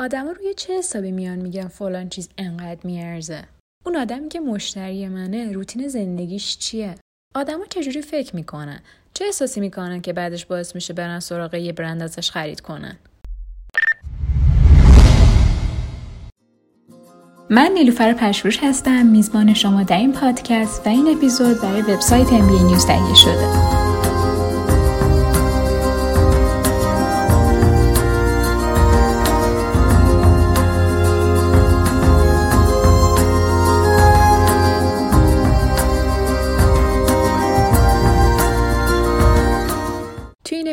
آدما روی چه حسابی میان میگن فلان چیز انقدر میارزه؟ اون آدمی که مشتری منه روتین زندگیش چیه؟ آدما چجوری فکر می‌کنن؟ چه احساسی می‌کنن که بعدش باعث میشه برن سراغ یه برند ازش خرید کنن؟ من نیلوفر پشفروش هستم. میزبان شما در این پادکست و این اپیزود برای وبسایت ام نیوز تهیه شده.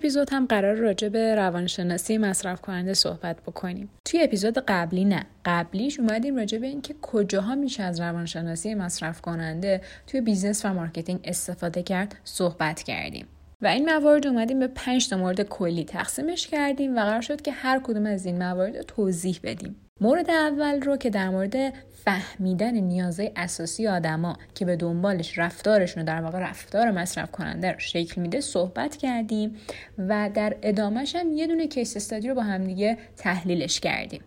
اپیزود هم قرار راجع به روانشناسی مصرف کننده صحبت بکنیم. توی اپیزود قبلی نه قبلیش اومدیم راجع به اینکه کجاها میشه از روانشناسی مصرف کننده توی business و marketing استفاده کرد صحبت کردیم. و این موارد اومدیم به پنج تا مورد کلی تقسیمش کردیم و قرار شد که هر کدوم از این موارد توضیح بدیم. مورد اول رو که در مورد فهمیدن نیازهای اساسی آدما که به دنبالش رفتارشون در واقع رفتار مصرف کننده رو شکل میده صحبت کردیم و در ادامهش هم یه دونه کیس استادی رو با همدیگه تحلیلش کردیم.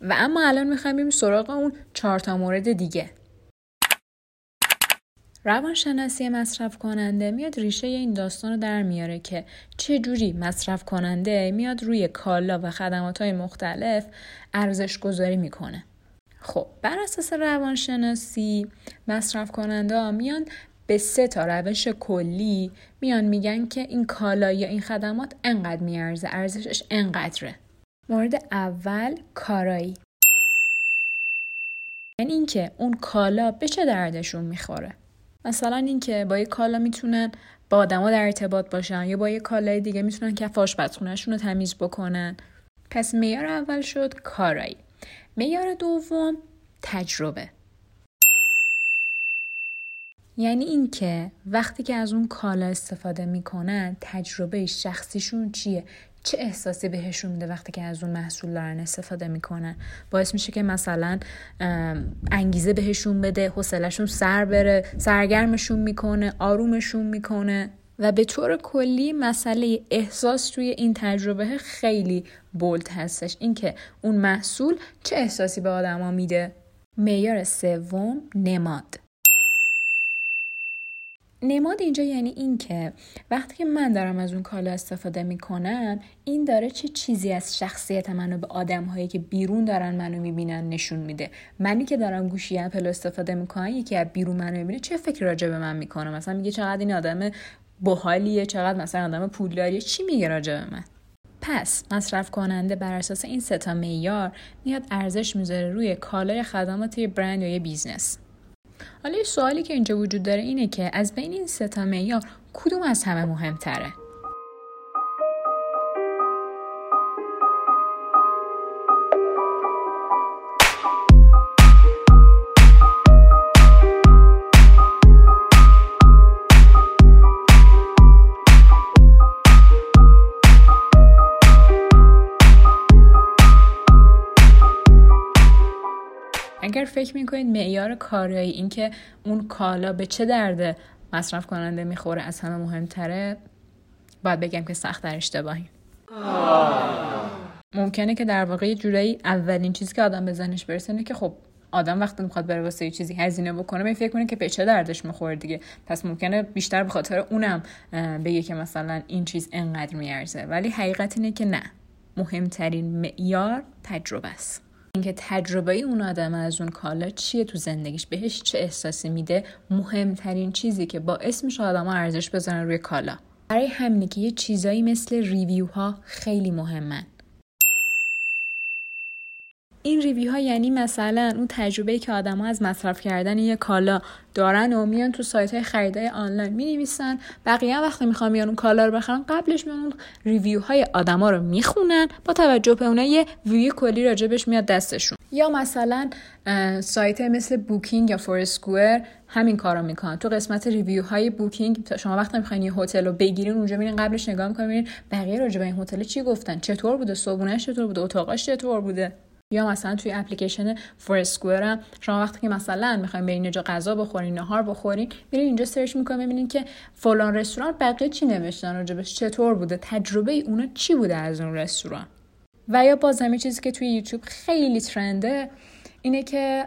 و اما الان می‌خوایم سراغ اون چهار تا مورد دیگه. روانشناسی مصرف کننده میاد ریشه این داستان رو در میاره که چه جوری مصرف کننده میاد روی کالا و خدمات های مختلف ارزش گذاری می‌کنه. خب بر اساس روانشناسی مصرف کننده ها میان به سه تا روش کلی میان میگن که این کالا یا این خدمات انقدر میارزه ارزشش انقدره. مورد اول کارایی. یعنی اینکه اون کالا به چه دردشون می‌خوره؟ مثلا اینکه با یه کالا می‌تونن با آدما در ارتباط باشن یا با یه کالای دیگه می‌تونن کف آشپزخونهشون رو تمیز بکنن. پس معیار اول شد کارایی. معیار دوم تجربه. یعنی اینکه وقتی که از اون کالا استفاده می‌کنن تجربه شخصیشون چیه؟ چه احساسی بهشون میده وقتی که از اون محصول دارن استفاده می‌کنن؟ باعث میشه که مثلا انگیزه بهشون بده حوصلهشون سر بره سرگرمشون می‌کنه آرومشون می‌کنه. و به طور کلی مسئله احساس توی این تجربه خیلی بولد هستش. اینکه اون محصول چه احساسی به آدما میده؟ معیار سوم نماد. نماد اینجا یعنی این که وقتی که من دارم از اون کالا استفاده می‌کنم این داره چه چیزی از شخصیت منو به آدم هایی که بیرون دارن منو می‌بینن نشون میده. منی که دارم گوشی اپل استفاده می‌کنم یکی از بیرون منو می‌بینه چه فکر راجع به من می‌کنه؟ مثلا میگه چقدر این آدم بحالیه چقدر مثلا آدم پولداریه چی میگه راجع به من؟ پس مصرف کننده بر اساس این ستا معیار میاد ارزش می‌ذاره روی کالای خدمات برند یا یه business. حالا یه سوالی که اینجا وجود داره اینه که از بین این ستا معیار کدوم از همه مهمتره؟ می‌کنید معیار کارایی اینکه اون کالا به چه درده مصرف کننده می‌خوره از همه مهمتره باید بگم که سخت در اشتباهی ممکنه که در واقع یه جورایی اولین چیزی که آدم بزنش برسه اینه که خب آدم وقتی می‌خواد بره واسه یه چیزی هزینه بکنه می فکر کنه که به چه دردش می‌خوره دیگه. پس ممکنه بیشتر به خاطر اونم بگه که مثلا این چیز انقدر میارزه. ولی حقیقت اینه که نه. مهمترین معیار تجربه است. اینکه تجربه اون آدم از اون کالا چیه تو زندگیش؟ بهش چه احساسی میده؟ مهمترین چیزی که باعث میشه ها ارزش بزنن روی کالا. برای همینه که یه چیزایی مثل ریویو ها خیلی مهمن. این ریویو ها یعنی مثلا اون تجربه که آدما از مصرف کردن یه کالا دارن و میان تو سایت های خریدای آنلاین می نویسن بقیه وقتی می‌خوان میان اون کالا رو بخرن قبلش میان اون review های آدما رو می‌خونن با توجه به اونها یه ویو کلی راجبش میاد دستشون. یا مثلا سایت مثل بوکینگ یا فورسکوئر همین کارو می‌کنن. تو قسمت review های بوکینگ شما وقتی می‌خواین یه هتل رو بگیرین اونجا میرین قبلش نگاه می‌کنین بقیه راجع به این هتل چی گفتن؟ چطور بوده؟ صبحونهش چطور بوده؟ اتاقش چطور بوده؟ یا مثلا توی اپلیکیشن فورسکوئر هم شما وقتی که مثلا می‌خواین برین اینجا غذا بخورین نهار بخورین میرین اینجا search می‌کنین ببینین که فلان رستوران بقیه چی نوشتن راجبش؟ چطور بوده؟ تجربه اونا چی بوده از اون رستوران؟ و یا باز همین چیزی که توی یوتیوب خیلی ترنده اینه که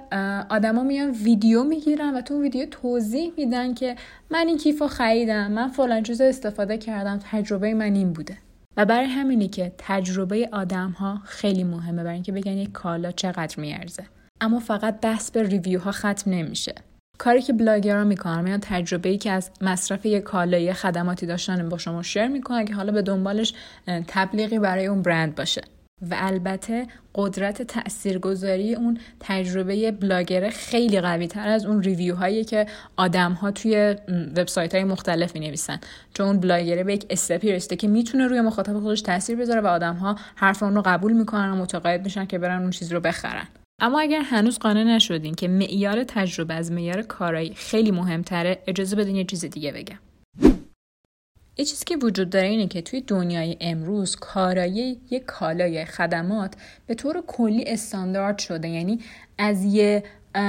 آدما میان ویدیو می‌گیرن و تو ویدیو توضیح میدن که من این کیف رو خریدم من فلان چیز استفاده کردم تجربه من این بوده. و برای همینی که تجربه آدم ها خیلی مهمه برای اینکه بگن یک کالا چقدر میارزه. اما فقط بحث به ریویو ها ختم نمیشه. کاری که بلاگرها می‌کنن میان تجربه ای که از مصرف یک کالای خدماتی داشتن با شما share می‌کنن که حالا به دنبالش تبلیغی برای اون برند باشه. و البته قدرت تاثیرگذاری اون تجربه بلاگره خیلی قوی تر از اون review هایی که آدم ها توی وبسایت های مختلف می نویسن چون اون بلاگره به یک step ی رسیده که می‌تونه روی مخاطب خودش تاثیر بذاره و آدم ها حرف اون رو قبول می‌کنن و متقاعد میشن که برن اون چیز رو بخرن. اما اگر هنوز قانع نشدین که معیار تجربه از معیار کارایی خیلی مهمتره اجازه بدین یه چیز دیگه بگم. یه چیزی که وجود داره اینه که توی دنیای امروز کارایی یک کالای خدمات به طور کلی استاندارد شده. یعنی از یه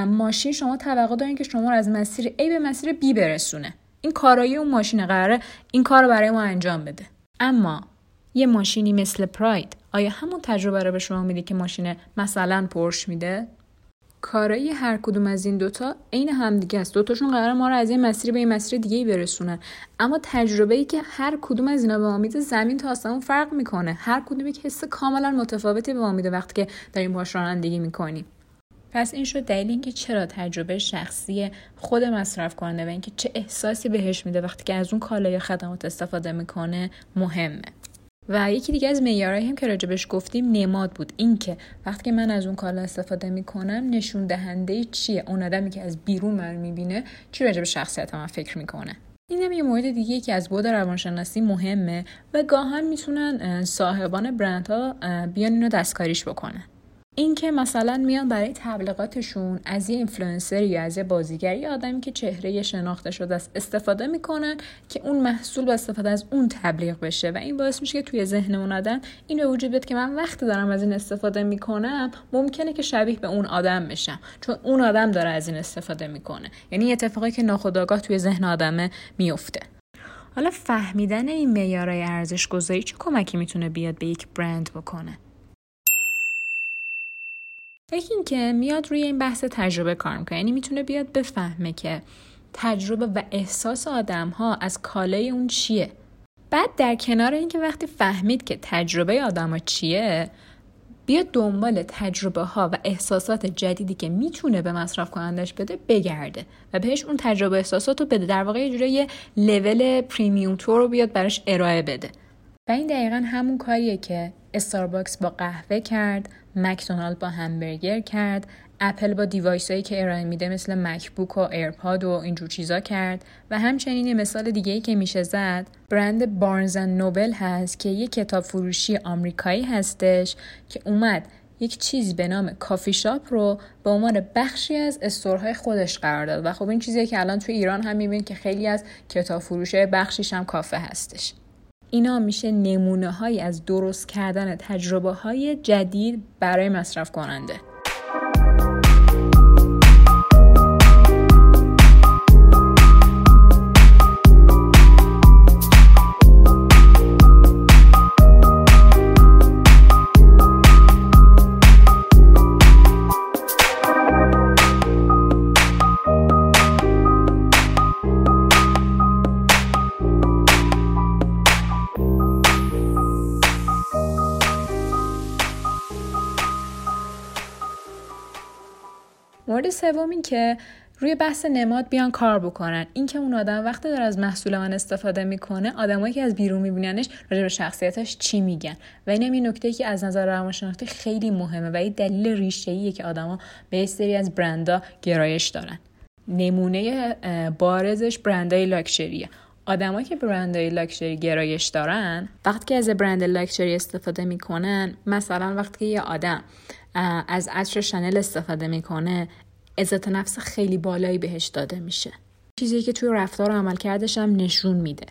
ماشین شما توقع دارین که شما رو از مسیر A به مسیر B برسونه. این کارایی اون ماشین قراره این کار رو برای ما انجام بده. اما یه ماشینی مثل پراید آیا همون تجربه رو به شما میده که ماشین مثلا پرش میده؟ کارایی هر کدوم از این دوتا عین همدیگه است. دوتاشون قرار ما رو از یه مسیر به یه مسیر دیگه برسونن. اما تجربه ای که هر کدوم از اینا به ما میده زمین تا آسمون فرق می‌کنه. هر کدوم یک حس کاملا متفاوتی به ما میده وقتی که داریم باش رانندگی می‌کنیم. پس این شد دلیل اینکه چرا تجربه شخصی خود مصرف کننده و اینکه چه احساسی بهش میده وقتی که از اون کالای خدمات استفاده می‌کنه مهمه. و یکی دیگه از معیارهایی هم که راجبش گفتیم نماد بود. اینکه وقتی من از اون کالا استفاده می‌کنم نشون دهنده چیه؟ اون آدمی که از بیرون من می‌بینه چی راجب شخصیت من فکر می‌کنه؟ این هم یه مورد دیگه که از بود روانشناسی مهمه و گاهن می‌تونن صاحبان برندها بیان اینو دستکاریش بکنن. اینکه مثلا میان برای تبلیغاتشون از یه اینفلوئنسر یا از یه بازیگر یا آدمی که چهره شناخته شده است استفاده می‌کنن که اون محصول با استفاده از اون تبلیغ بشه و این باعث میشه که توی ذهن اون آدم این به وجود بیاد که من وقتی دارم از این استفاده می‌کنم ممکنه که شبیه به اون آدم بشم چون اون آدم داره از این استفاده می‌کنه. یعنی اتفاقی که ناخودآگاه توی ذهن آدمه میفته حالا فهمیدن این معیارهای ارزش گذاری چه کمکی می‌تونه بیاد به یک برند بکنه؟ یکی که میاد روی این بحث تجربه کار می‌کنه. یعنی می‌تونه بیاد بفهمه که تجربه و احساس آدم ها از کالای اون چیه. بعد در کنار اینکه وقتی فهمید که تجربه آدم ها چیه بیاد دنبال تجربه ها و احساسات جدیدی که می‌تونه به مصرف کنندش بده بگرده و بهش اون تجربه احساسات رو بده. در واقع یه جوری یه level premium تر رو بیاد براش ارائه بده. و این دقیقا همون کاریه که استارباکس با قهوه کرد مکدونالد با همبرگر کرد اپل با device هایی که ارائه میده مثل مکبوک و ایرپاد و اینجور چیزا کرد و همچنین مثال دیگه ای که میشه زد برند بارنز نوبل هست که یه کتاب فروشی آمریکایی هستش که اومد یک چیز به نام کافی شاپ رو به عنوان بخشی از store های خودش قرار داد. و خب این چیزیه که الان تو ایران هم می‌بینید که خیلی از کتاب فروشه بخشیش هم کافه هستش. اینا میشه نمونه های از درست کردن تجربه های جدید برای مصرف کننده. مورد سوم که روی بحث نماد بیان کار بکنن. اینکه اون آدم وقتی داره از محصول من استفاده می‌کنه آدمایی که از بیرون میبیننش راجع به شخصیتش چی میگن؟ و این این نکته که از نظر روانشناختی خیلی مهمه و این دلیل ریشه که آدما به سری از برندا گرایش دارن. نمونه بارزش برندای لاکچریه. آدمایی که برندهای لاکچری گرایش دارن وقتی که از برند لاکچری استفاده می‌کنن مثلا وقتی که یه آدم از عطر شنل استفاده می‌کنه عزت نفس خیلی بالایی بهش داده میشه. چیزی که توی رفتار و عمل کردش هم نشون میده.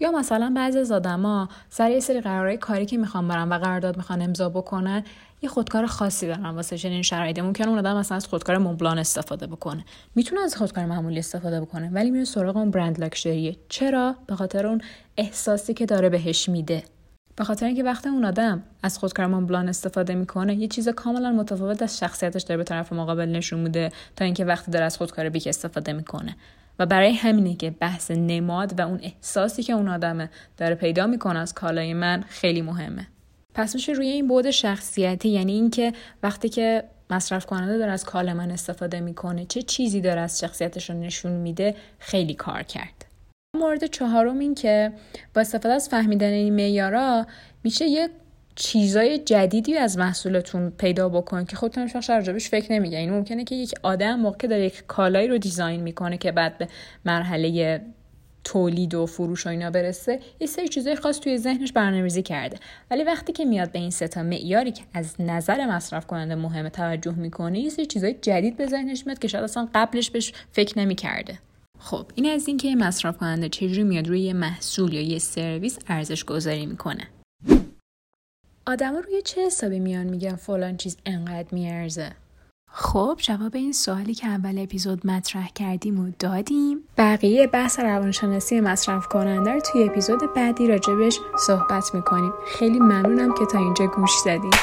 یا مثلا بعضی از آدما سر یه سری قرارهای کاری که می‌خوان برن و قرارداد می‌خوان امضا بکنن یه خودکار خاصی دارن واسه چنین شرایطی. ممکنه اون آدم مثلا از خودکار مونبلان استفاده بکنه. می‌تونه از خودکار معمولی استفاده بکنه ولی میره سراغ اون برند لاکچریه چرا؟ به خاطر اون احساسی که داره بهش میده. به خاطر اینکه وقتی اون آدم از خودکار مونبلان استفاده می‌کنه یه چیز کاملا متفاوت از شخصیتش داره به طرف مقابل نشون میده تا اینکه وقتی داره از خودکار بیک استفاده می‌کنه. و برای همینه که بحث نماد و اون احساسی که اون آدمه داره پیدا می‌کنه از کالای من خیلی مهمه. پس میشه روی این بود شخصیتی یعنی اینکه وقتی که مصرف کننده داره از کال من استفاده می‌کنه چه چیزی داره از شخصیتش رو نشون میده خیلی کار کرد. مورد چهارم این که با استفاده از فهمیدن این معیارا میشه یه چیزای جدیدی از محصولتون پیدا بکن که خودتون هیچ راجبش فکر نمیگه این ممکنه که یک آدم موقع داره یک کالایی رو دیزاین می‌کنه که بعد به مرحله تولید و فروش و اینا برسه یه سری چیزای خاص توی ذهنش برنامه‌ریزی کرده. ولی وقتی که میاد به این ستا معیاری که از نظر مصرف کننده مهمه توجه می‌کنه یه سری چیزای جدید به ذهنش میاد که شاید اصلا قبلش بهش فکر نمی‌کرده. خب این از اینکه مصرف کننده چجوری میاد روی یه محصول یا یه سرویس ارزش گذاری می‌کنه. آدما روی چه حسابی میان میگن فلان چیز انقدر میارزه؟ خب جواب این سوالی که اول اپیزود مطرح کردیم و دادیم. بقیه بحث روانشناسی مصرف کننده رو توی اپیزود بعدی راجبش صحبت می‌کنیم. خیلی ممنونم که تا اینجا گوش زدید